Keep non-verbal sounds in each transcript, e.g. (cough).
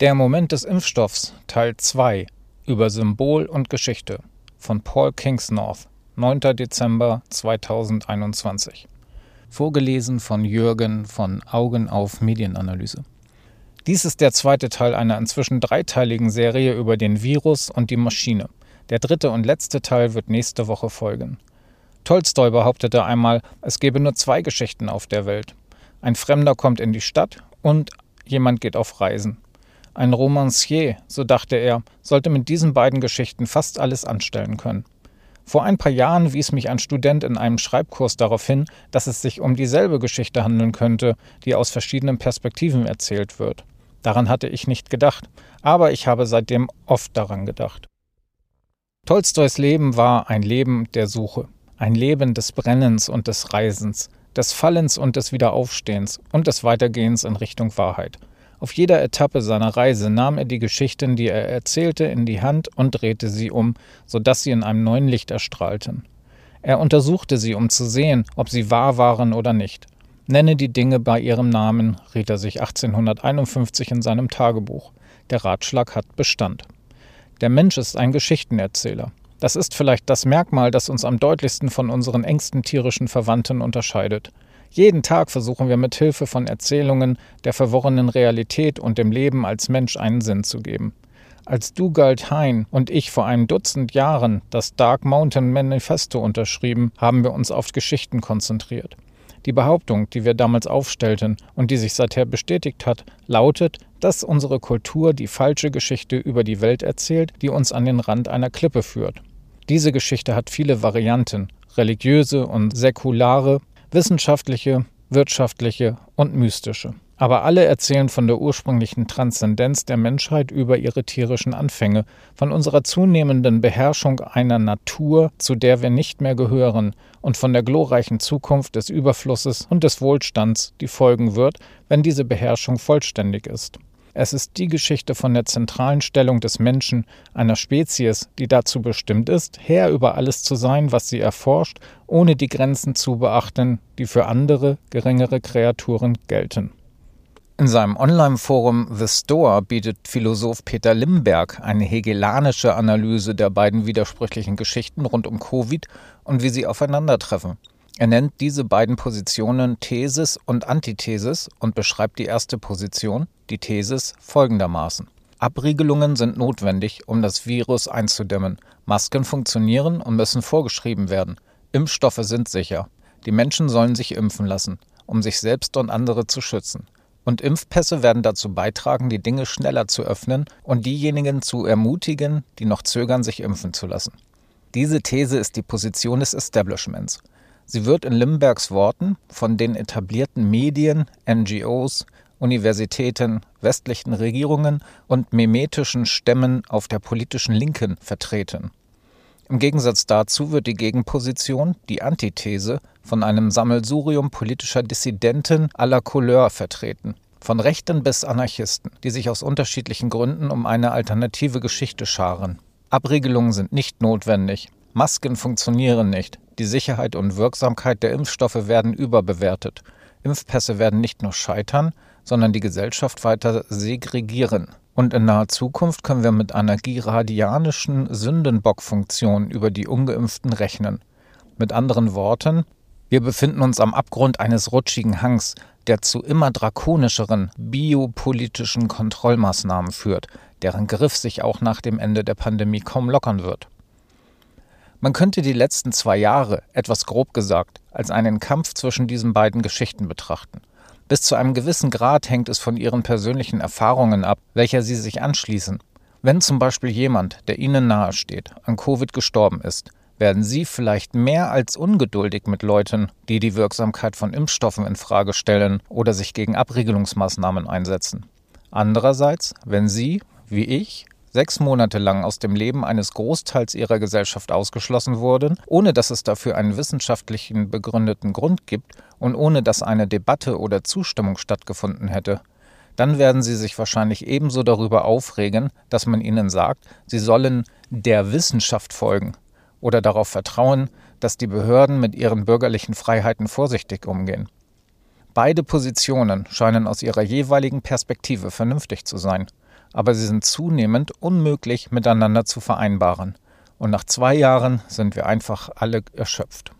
Der Moment des Impfstoffs Teil 2 über Symbol und Geschichte von Paul Kingsnorth 9. Dezember 2021 Vorgelesen von Jürgen von Augen auf Medienanalyse Dies ist der zweite Teil einer inzwischen dreiteiligen Serie über den Virus und die Maschine. Der dritte und letzte Teil wird nächste Woche folgen. Tolstoi behauptete einmal, es gebe nur zwei Geschichten auf der Welt. Ein Fremder kommt in die Stadt und jemand geht auf Reisen. Ein Romancier, so dachte er, sollte mit diesen beiden Geschichten fast alles anstellen können. Vor ein paar Jahren wies mich ein Student in einem Schreibkurs darauf hin, dass es sich um dieselbe Geschichte handeln könnte, die aus verschiedenen Perspektiven erzählt wird. Daran hatte ich nicht gedacht, aber ich habe seitdem oft daran gedacht. Tolstois Leben war ein Leben der Suche, ein Leben des Brennens und des Reisens, des Fallens und des Wiederaufstehens und des Weitergehens in Richtung Wahrheit. Auf jeder Etappe seiner Reise nahm er die Geschichten, die er erzählte, in die Hand und drehte sie um, sodass sie in einem neuen Licht erstrahlten. Er untersuchte sie, um zu sehen, ob sie wahr waren oder nicht. Nenne die Dinge bei ihrem Namen, riet er sich 1851 in seinem Tagebuch. Der Ratschlag hat Bestand. Der Mensch ist ein Geschichtenerzähler. Das ist vielleicht das Merkmal, das uns am deutlichsten von unseren engsten tierischen Verwandten unterscheidet. Jeden Tag versuchen wir mit Hilfe von Erzählungen der verworrenen Realität und dem Leben als Mensch einen Sinn zu geben. Als Dugald Hein und ich vor einem Dutzend Jahren das Dark Mountain Manifesto unterschrieben, haben wir uns auf Geschichten konzentriert. Die Behauptung, die wir damals aufstellten und die sich seither bestätigt hat, lautet, dass unsere Kultur die falsche Geschichte über die Welt erzählt, die uns an den Rand einer Klippe führt. Diese Geschichte hat viele Varianten, religiöse und säkulare, wissenschaftliche, wirtschaftliche und mystische. Aber alle erzählen von der ursprünglichen Transzendenz der Menschheit über ihre tierischen Anfänge, von unserer zunehmenden Beherrschung einer Natur, zu der wir nicht mehr gehören, und von der glorreichen Zukunft des Überflusses und des Wohlstands, die folgen wird, wenn diese Beherrschung vollständig ist. Es ist die Geschichte von der zentralen Stellung des Menschen, einer Spezies, die dazu bestimmt ist, Herr über alles zu sein, was sie erforscht, ohne die Grenzen zu beachten, die für andere, geringere Kreaturen gelten. In seinem Online-Forum The Store bietet Philosoph Peter Limberg eine hegelanische Analyse der beiden widersprüchlichen Geschichten rund um Covid und wie sie aufeinandertreffen. Er nennt diese beiden Positionen Thesis und Antithesis und beschreibt die erste Position, die Thesis, folgendermaßen. Abriegelungen sind notwendig, um das Virus einzudämmen. Masken funktionieren und müssen vorgeschrieben werden. Impfstoffe sind sicher. Die Menschen sollen sich impfen lassen, um sich selbst und andere zu schützen. Und Impfpässe werden dazu beitragen, die Dinge schneller zu öffnen und diejenigen zu ermutigen, die noch zögern, sich impfen zu lassen. Diese These ist die Position des Establishments. Sie wird in Limbergs Worten von den etablierten Medien, NGOs, Universitäten, westlichen Regierungen und memetischen Stämmen auf der politischen Linken vertreten. Im Gegensatz dazu wird die Gegenposition, die Antithese, von einem Sammelsurium politischer Dissidenten la Couleur vertreten. Von Rechten bis Anarchisten, die sich aus unterschiedlichen Gründen um eine alternative Geschichte scharen. Abregelungen sind nicht notwendig. Masken funktionieren nicht. Die Sicherheit und Wirksamkeit der Impfstoffe werden überbewertet. Impfpässe werden nicht nur scheitern, sondern die Gesellschaft weiter segregieren. Und in naher Zukunft können wir mit einer giradianischen Sündenbockfunktion über die Ungeimpften rechnen. Mit anderen Worten, wir befinden uns am Abgrund eines rutschigen Hangs, der zu immer drakonischeren biopolitischen Kontrollmaßnahmen führt, deren Griff sich auch nach dem Ende der Pandemie kaum lockern wird. Man könnte die letzten zwei Jahre, etwas grob gesagt, als einen Kampf zwischen diesen beiden Geschichten betrachten. Bis zu einem gewissen Grad hängt es von ihren persönlichen Erfahrungen ab, welcher sie sich anschließen. Wenn zum Beispiel jemand, der Ihnen nahesteht, an Covid gestorben ist, werden Sie vielleicht mehr als ungeduldig mit Leuten, die die Wirksamkeit von Impfstoffen in Frage stellen oder sich gegen Abriegelungsmaßnahmen einsetzen. Andererseits, wenn Sie, wie ich, sechs Monate lang aus dem Leben eines Großteils ihrer Gesellschaft ausgeschlossen wurden, ohne dass es dafür einen wissenschaftlichen begründeten Grund gibt und ohne dass eine Debatte oder Zustimmung stattgefunden hätte, dann werden sie sich wahrscheinlich ebenso darüber aufregen, dass man ihnen sagt, sie sollen der Wissenschaft folgen oder darauf vertrauen, dass die Behörden mit ihren bürgerlichen Freiheiten vorsichtig umgehen. Beide Positionen scheinen aus ihrer jeweiligen Perspektive vernünftig zu sein. Aber sie sind zunehmend unmöglich miteinander zu vereinbaren. Und nach zwei Jahren sind wir einfach alle erschöpft.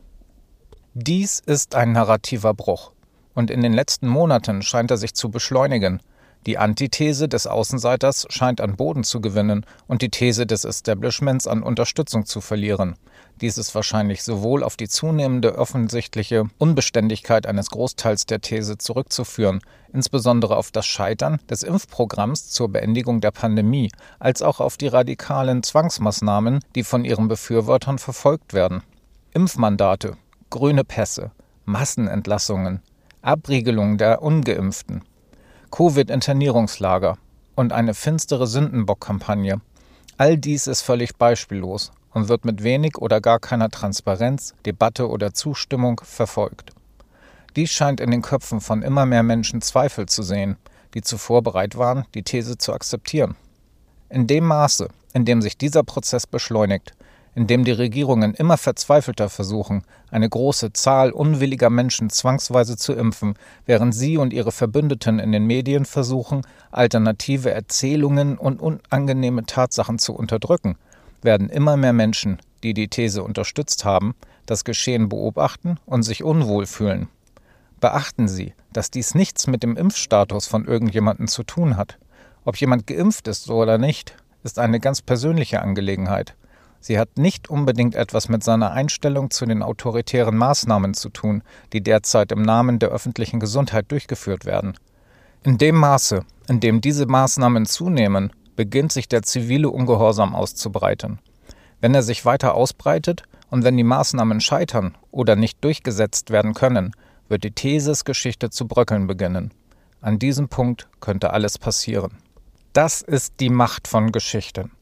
Dies ist ein narrativer Bruch. Und in den letzten Monaten scheint er sich zu beschleunigen. Die Antithese des Außenseiters scheint an Boden zu gewinnen und die These des Establishments an Unterstützung zu verlieren. Dies ist wahrscheinlich sowohl auf die zunehmende offensichtliche Unbeständigkeit eines Großteils der These zurückzuführen, insbesondere auf das Scheitern des Impfprogramms zur Beendigung der Pandemie, als auch auf die radikalen Zwangsmaßnahmen, die von ihren Befürwortern verfolgt werden. Impfmandate, grüne Pässe, Massenentlassungen, Abriegelung der ungeimpften, Covid-Internierungslager und eine finstere Sündenbock-Kampagne. All dies ist völlig beispiellos und wird mit wenig oder gar keiner Transparenz, Debatte oder Zustimmung verfolgt. Dies scheint in den Köpfen von immer mehr Menschen Zweifel zu sehen, die zuvor bereit waren, die These zu akzeptieren. In dem Maße, in dem sich dieser Prozess beschleunigt, in dem die Regierungen immer verzweifelter versuchen, eine große Zahl unwilliger Menschen zwangsweise zu impfen, während sie und ihre Verbündeten in den Medien versuchen, alternative Erzählungen und unangenehme Tatsachen zu unterdrücken, werden immer mehr Menschen, die die These unterstützt haben, das Geschehen beobachten und sich unwohl fühlen. Beachten Sie, dass dies nichts mit dem Impfstatus von irgendjemandem zu tun hat. Ob jemand geimpft ist oder nicht, ist eine ganz persönliche Angelegenheit. Sie hat nicht unbedingt etwas mit seiner Einstellung zu den autoritären Maßnahmen zu tun, die derzeit im Namen der öffentlichen Gesundheit durchgeführt werden. In dem Maße, in dem diese Maßnahmen zunehmen, beginnt sich der zivile Ungehorsam auszubreiten. Wenn er sich weiter ausbreitet und wenn die Maßnahmen scheitern oder nicht durchgesetzt werden können, wird die Thesesgeschichte zu bröckeln beginnen. An diesem Punkt könnte alles passieren. Das ist die Macht von Geschichten.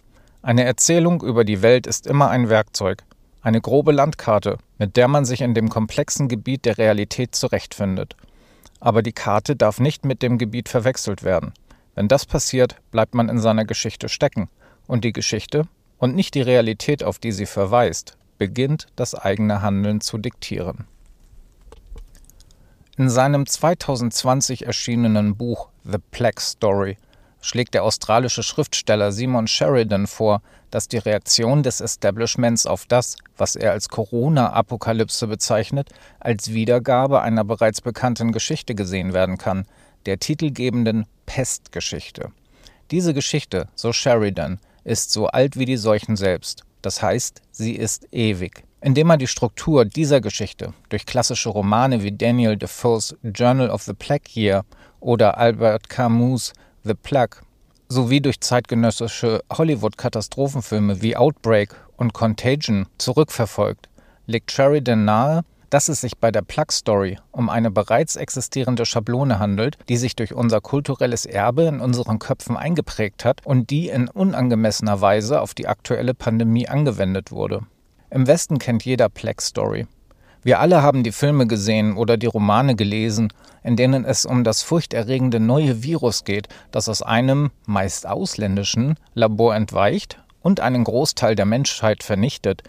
Eine Erzählung über die Welt ist immer ein Werkzeug, eine grobe Landkarte, mit der man sich in dem komplexen Gebiet der Realität zurechtfindet. Aber die Karte darf nicht mit dem Gebiet verwechselt werden. Wenn das passiert, bleibt man in seiner Geschichte stecken, und die Geschichte, und nicht die Realität, auf die sie verweist, beginnt das eigene Handeln zu diktieren. In seinem 2020 erschienenen Buch The Plague Story schlägt der australische Schriftsteller Simon Sheridan vor, dass die Reaktion des Establishments auf das, was er als Corona-Apokalypse bezeichnet, als Wiedergabe einer bereits bekannten Geschichte gesehen werden kann, der titelgebenden Pestgeschichte. Diese Geschichte, so Sheridan, ist so alt wie die Seuchen selbst, das heißt, sie ist ewig. Indem er die Struktur dieser Geschichte durch klassische Romane wie Daniel Defoe's Journal of the Plague Year oder Albert Camus' The Plague sowie durch zeitgenössische Hollywood-Katastrophenfilme wie Outbreak und Contagion zurückverfolgt, legt Sheridan nahe, dass es sich bei der Plug Story um eine bereits existierende Schablone handelt, die sich durch unser kulturelles Erbe in unseren Köpfen eingeprägt hat und die in unangemessener Weise auf die aktuelle Pandemie angewendet wurde. Im Westen kennt jeder Plague Story. Wir alle haben die Filme gesehen oder die Romane gelesen, in denen es um das furchterregende neue Virus geht, das aus einem, meist ausländischen, Labor entweicht und einen Großteil der Menschheit vernichtet,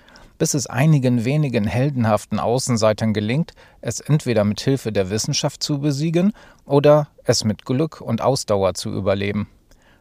bis es einigen wenigen heldenhaften Außenseitern gelingt, es entweder mit Hilfe der Wissenschaft zu besiegen oder es mit Glück und Ausdauer zu überleben.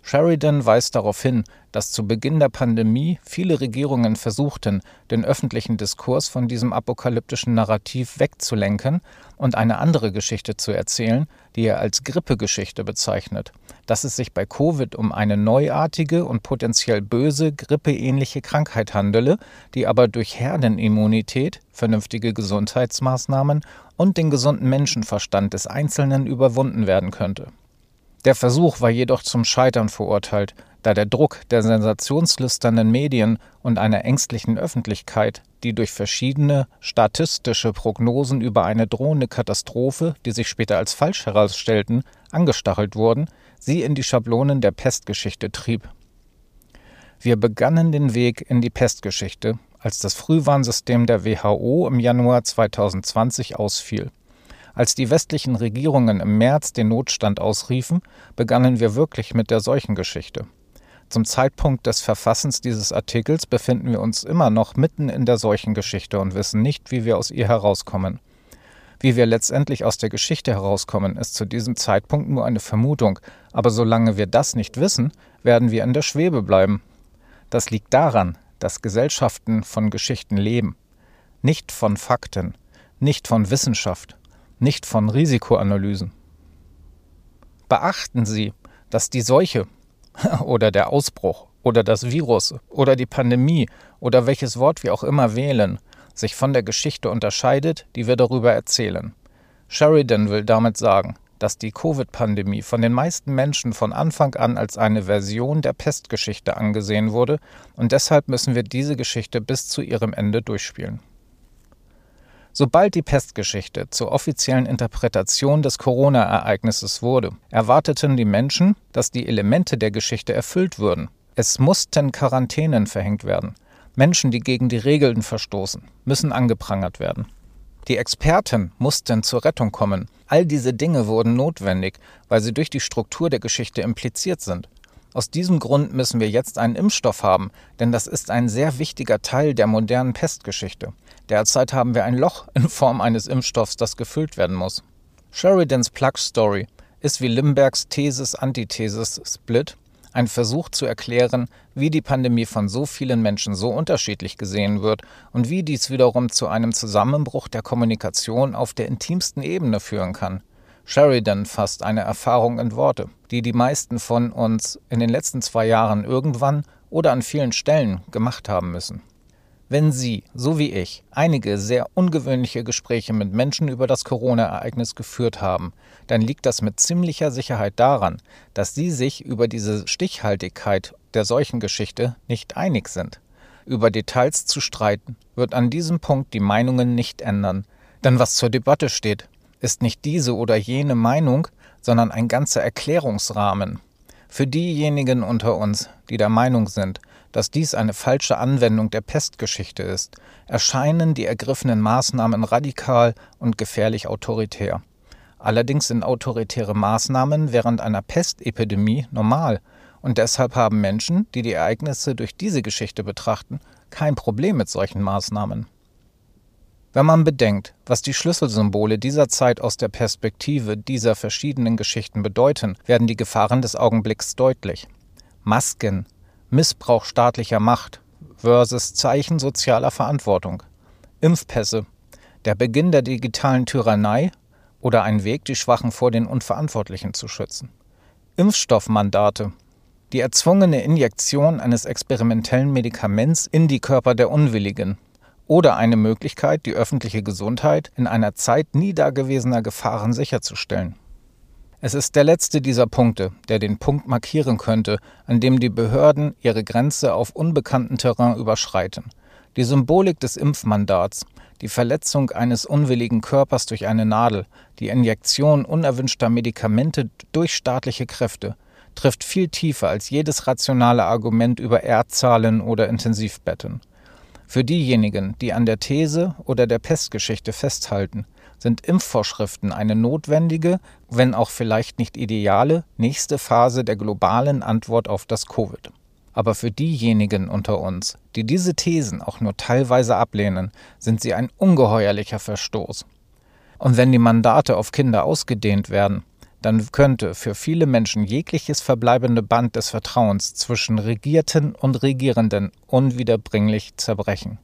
Sheridan weist darauf hin, dass zu Beginn der Pandemie viele Regierungen versuchten, den öffentlichen Diskurs von diesem apokalyptischen Narrativ wegzulenken und eine andere Geschichte zu erzählen, die er als Grippegeschichte bezeichnet, dass es sich bei Covid um eine neuartige und potenziell böse grippeähnliche Krankheit handele, die aber durch Herdenimmunität, vernünftige Gesundheitsmaßnahmen und den gesunden Menschenverstand des Einzelnen überwunden werden könnte. Der Versuch war jedoch zum Scheitern verurteilt, da der Druck der sensationslüsternen Medien und einer ängstlichen Öffentlichkeit, die durch verschiedene statistische Prognosen über eine drohende Katastrophe, die sich später als falsch herausstellten, angestachelt wurden, sie in die Schablonen der Pestgeschichte trieb. Wir begannen den Weg in die Pestgeschichte, als das Frühwarnsystem der WHO im Januar 2020 ausfiel. Als die westlichen Regierungen im März den Notstand ausriefen, begannen wir wirklich mit der Seuchengeschichte. Zum Zeitpunkt des Verfassens dieses Artikels befinden wir uns immer noch mitten in der Seuchengeschichte und wissen nicht, wie wir aus ihr herauskommen. Wie wir letztendlich aus der Geschichte herauskommen, ist zu diesem Zeitpunkt nur eine Vermutung, aber solange wir das nicht wissen, werden wir in der Schwebe bleiben. Das liegt daran, dass Gesellschaften von Geschichten leben, nicht von Fakten, nicht von Wissenschaft, nicht von Risikoanalysen. Beachten Sie, dass die Seuche (laughs) oder der Ausbruch oder das Virus oder die Pandemie oder welches Wort wir auch immer wählen, sich von der Geschichte unterscheidet, die wir darüber erzählen. Sheridan will damit sagen, dass die Covid-Pandemie von den meisten Menschen von Anfang an als eine Version der Pestgeschichte angesehen wurde und deshalb müssen wir diese Geschichte bis zu ihrem Ende durchspielen. Sobald die Pestgeschichte zur offiziellen Interpretation des Corona-Ereignisses wurde, erwarteten die Menschen, dass die Elemente der Geschichte erfüllt würden. Es mussten Quarantänen verhängt werden. Menschen, die gegen die Regeln verstoßen, müssen angeprangert werden. Die Experten mussten zur Rettung kommen. All diese Dinge wurden notwendig, weil sie durch die Struktur der Geschichte impliziert sind. Aus diesem Grund müssen wir jetzt einen Impfstoff haben, denn das ist ein sehr wichtiger Teil der modernen Pestgeschichte. Derzeit haben wir ein Loch in Form eines Impfstoffs, das gefüllt werden muss. Sheridans Plug Story ist wie Limbergs Thesis-Antithesis-Split ein Versuch zu erklären, wie die Pandemie von so vielen Menschen so unterschiedlich gesehen wird und wie dies wiederum zu einem Zusammenbruch der Kommunikation auf der intimsten Ebene führen kann. Sheridan fasst eine Erfahrung in Worte, die die meisten von uns in den letzten zwei Jahren irgendwann oder an vielen Stellen gemacht haben müssen. Wenn Sie, so wie ich, einige sehr ungewöhnliche Gespräche mit Menschen über das Corona-Ereignis geführt haben, dann liegt das mit ziemlicher Sicherheit daran, dass Sie sich über diese Stichhaltigkeit der Seuchengeschichte nicht einig sind. Über Details zu streiten wird an diesem Punkt die Meinungen nicht ändern, denn was zur Debatte steht, ist nicht diese oder jene Meinung, sondern ein ganzer Erklärungsrahmen. Für diejenigen unter uns, die der Meinung sind, dass dies eine falsche Anwendung der Pestgeschichte ist, erscheinen die ergriffenen Maßnahmen radikal und gefährlich autoritär. Allerdings sind autoritäre Maßnahmen während einer Pestepidemie normal, und deshalb haben Menschen, die die Ereignisse durch diese Geschichte betrachten, kein Problem mit solchen Maßnahmen. Wenn man bedenkt, was die Schlüsselsymbole dieser Zeit aus der Perspektive dieser verschiedenen Geschichten bedeuten, werden die Gefahren des Augenblicks deutlich. Masken, Missbrauch staatlicher Macht versus Zeichen sozialer Verantwortung. Impfpässe. Der Beginn der digitalen Tyrannei oder ein Weg, die Schwachen vor den Unverantwortlichen zu schützen. Impfstoffmandate. Die erzwungene Injektion eines experimentellen Medikaments in die Körper der Unwilligen. Oder eine Möglichkeit, die öffentliche Gesundheit in einer Zeit nie dagewesener Gefahren sicherzustellen. Es ist der letzte dieser Punkte, der den Punkt markieren könnte, an dem die Behörden ihre Grenze auf unbekanntem Terrain überschreiten. Die Symbolik des Impfmandats, die Verletzung eines unwilligen Körpers durch eine Nadel, die Injektion unerwünschter Medikamente durch staatliche Kräfte, trifft viel tiefer als jedes rationale Argument über Erdzahlen oder Intensivbetten. Für diejenigen, die an der These oder der Pestgeschichte festhalten, sind Impfvorschriften eine notwendige, wenn auch vielleicht nicht ideale, nächste Phase der globalen Antwort auf das Covid. Aber für diejenigen unter uns, die diese Thesen auch nur teilweise ablehnen, sind sie ein ungeheuerlicher Verstoß. Und wenn die Mandate auf Kinder ausgedehnt werden, dann könnte für viele Menschen jegliches verbleibende Band des Vertrauens zwischen Regierten und Regierenden unwiederbringlich zerbrechen.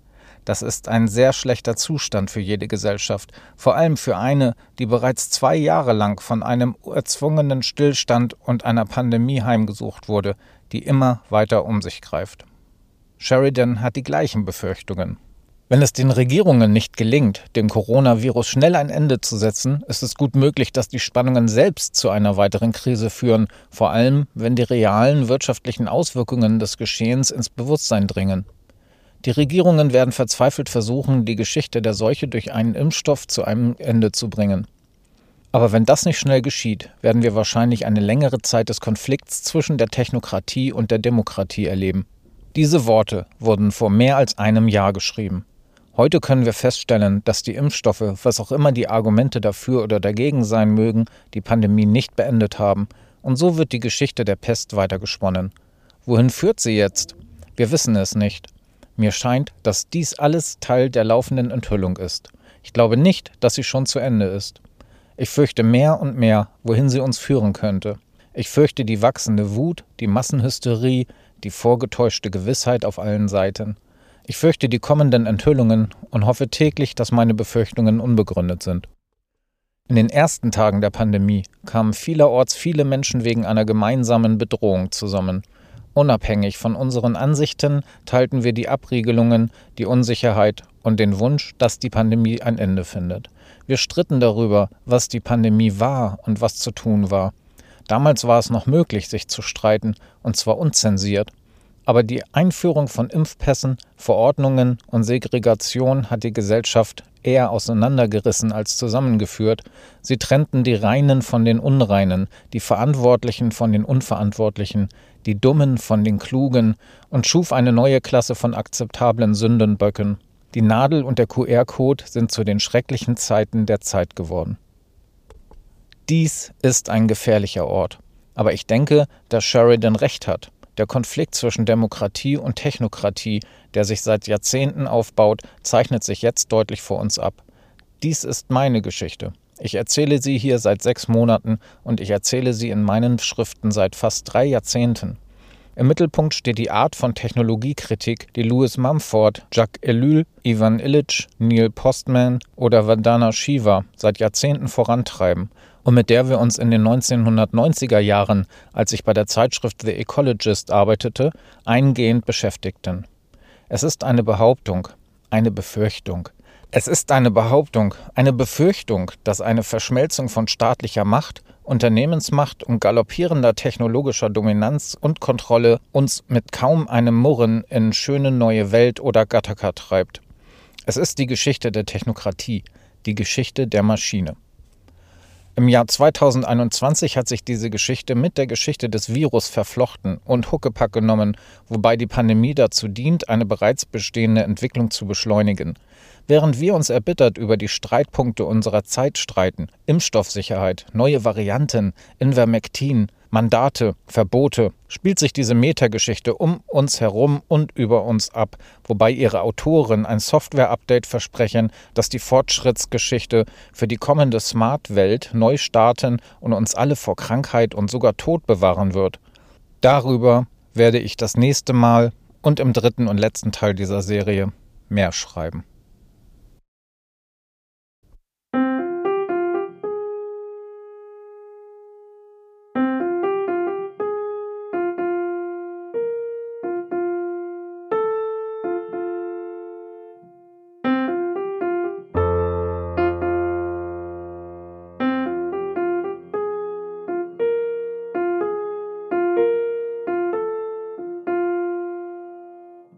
Das ist ein sehr schlechter Zustand für jede Gesellschaft, vor allem für eine, die bereits zwei Jahre lang von einem erzwungenen Stillstand und einer Pandemie heimgesucht wurde, die immer weiter um sich greift. Sheridan hat die gleichen Befürchtungen. Wenn es den Regierungen nicht gelingt, dem Coronavirus schnell ein Ende zu setzen, ist es gut möglich, dass die Spannungen selbst zu einer weiteren Krise führen, vor allem wenn die realen wirtschaftlichen Auswirkungen des Geschehens ins Bewusstsein dringen. Die Regierungen werden verzweifelt versuchen, die Geschichte der Seuche durch einen Impfstoff zu einem Ende zu bringen. Aber wenn das nicht schnell geschieht, werden wir wahrscheinlich eine längere Zeit des Konflikts zwischen der Technokratie und der Demokratie erleben. Diese Worte wurden vor mehr als einem Jahr geschrieben. Heute können wir feststellen, dass die Impfstoffe, was auch immer die Argumente dafür oder dagegen sein mögen, die Pandemie nicht beendet haben, und so wird die Geschichte der Pest weitergesponnen. Wohin führt sie jetzt? Wir wissen es nicht. Mir scheint, dass dies alles Teil der laufenden Enthüllung ist. Ich glaube nicht, dass sie schon zu Ende ist. Ich fürchte mehr und mehr, wohin sie uns führen könnte. Ich fürchte die wachsende Wut, die Massenhysterie, die vorgetäuschte Gewissheit auf allen Seiten. Ich fürchte die kommenden Enthüllungen und hoffe täglich, dass meine Befürchtungen unbegründet sind. In den ersten Tagen der Pandemie kamen vielerorts viele Menschen wegen einer gemeinsamen Bedrohung zusammen. Unabhängig von unseren Ansichten teilten wir die Abriegelungen, die Unsicherheit und den Wunsch, dass die Pandemie ein Ende findet. Wir stritten darüber, was die Pandemie war und was zu tun war. Damals war es noch möglich, sich zu streiten, und zwar unzensiert. Aber die Einführung von Impfpässen, Verordnungen und Segregation hat die Gesellschaft eher auseinandergerissen als zusammengeführt. Sie trennten die Reinen von den Unreinen, die Verantwortlichen von den Unverantwortlichen, die Dummen von den Klugen und schuf eine neue Klasse von akzeptablen Sündenböcken. Die Nadel und der QR-Code sind zu den schrecklichen Zeiten der Zeit geworden. Dies ist ein gefährlicher Ort. Aber ich denke, dass Sheridan recht hat. Der Konflikt zwischen Demokratie und Technokratie, der sich seit Jahrzehnten aufbaut, zeichnet sich jetzt deutlich vor uns ab. Dies ist meine Geschichte. Ich erzähle sie hier seit sechs Monaten und ich erzähle sie in meinen Schriften seit fast drei Jahrzehnten. Im Mittelpunkt steht die Art von Technologiekritik, die Louis Mumford, Jacques Ellul, Ivan Illich, Neil Postman oder Vandana Shiva seit Jahrzehnten vorantreiben und mit der wir uns in den 1990er Jahren, als ich bei der Zeitschrift The Ecologist arbeitete, eingehend beschäftigten. Es ist eine Behauptung, eine Befürchtung. Es ist eine Behauptung, eine Befürchtung, dass eine Verschmelzung von staatlicher Macht, Unternehmensmacht und galoppierender technologischer Dominanz und Kontrolle uns mit kaum einem Murren in schöne neue Welt oder Gattaca treibt. Es ist die Geschichte der Technokratie, die Geschichte der Maschine. Im Jahr 2021 hat sich diese Geschichte mit der Geschichte des Virus verflochten und Huckepack genommen, wobei die Pandemie dazu dient, eine bereits bestehende Entwicklung zu beschleunigen. Während wir uns erbittert über die Streitpunkte unserer Zeit streiten, Impfstoffsicherheit, neue Varianten, Invermectin, Mandate, Verbote, spielt sich diese Metageschichte um uns herum und über uns ab, wobei ihre Autoren ein Software-Update versprechen, das die Fortschrittsgeschichte für die kommende Smart-Welt neu starten und uns alle vor Krankheit und sogar Tod bewahren wird. Darüber werde ich das nächste Mal und im dritten und letzten Teil dieser Serie mehr schreiben.